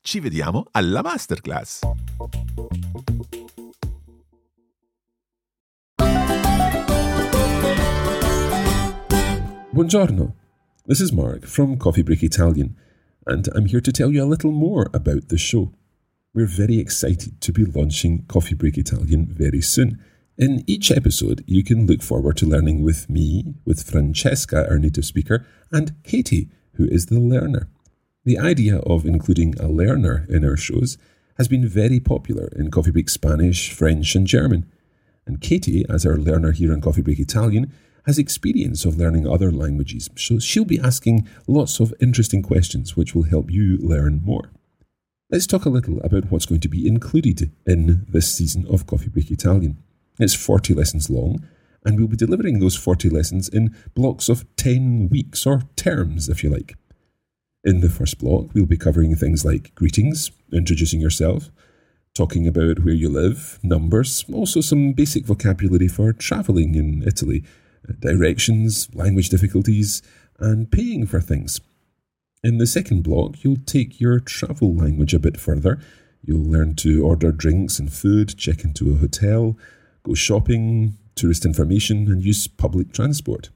Ci vediamo alla masterclass! Buongiorno. This is Mark from Coffee Break Italian, and I'm here to tell you a little more about the show. We're very excited to be launching Coffee Break Italian very soon. In each episode, you can look forward to learning with me, with Francesca, our native speaker, and Katie, who is the learner. The idea of including a learner in our shows has been very popular in Coffee Break Spanish, French, and German. And Katie, as our learner here on Coffee Break Italian, has experience of learning other languages, so she'll be asking lots of interesting questions which will help you learn more. Let's talk a little about what's going to be included in this season of Coffee Break Italian. It's 40 lessons long, and we'll be delivering those 40 lessons in blocks of 10 weeks, or terms, if you like. In the first block, we'll be covering things like greetings, introducing yourself, talking about where you live, numbers, also some basic vocabulary for travelling in Italy, uh, directions, language difficulties, and paying for things. In the second block, you'll take your travel language a bit further. You'll learn to order drinks and food, check into a hotel, go shopping, tourist information, and use public transport.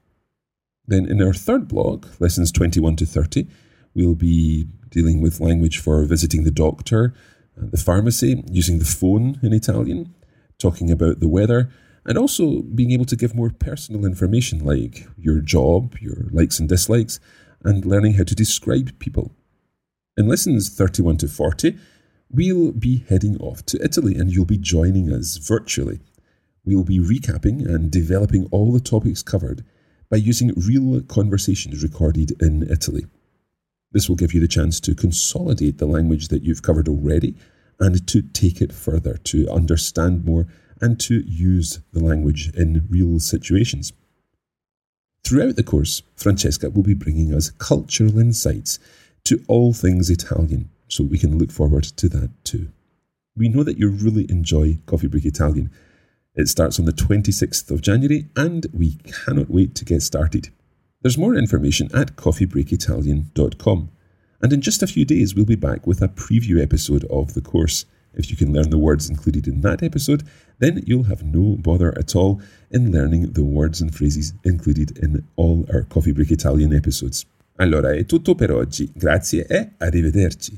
Then, in our third block, lessons 21 to 30, we'll be dealing with language for visiting the doctor, uh, the pharmacy, using the phone in Italian, talking about the weather, and also being able to give more personal information like your job, your likes and dislikes, and learning how to describe people. In lessons 31 to 40, we'll be heading off to Italy and you'll be joining us virtually. We'll be recapping and developing all the topics covered by using real conversations recorded in Italy. This will give you the chance to consolidate the language that you've covered already and to take it further, to understand more and to use the language in real situations. Throughout the course, Francesca will be bringing us cultural insights to all things Italian, so we can look forward to that too. We know that you really enjoy Coffee Break Italian. It starts on the 26th of January, and we cannot wait to get started. There's more information at coffeebreakitalian.com. And in just a few days, we'll be back with a preview episode of the course. If you can learn the words included in that episode, then you'll have no bother at all in learning the words and phrases included in all our Coffee Break Italian episodes. Allora è tutto per oggi, grazie e arrivederci.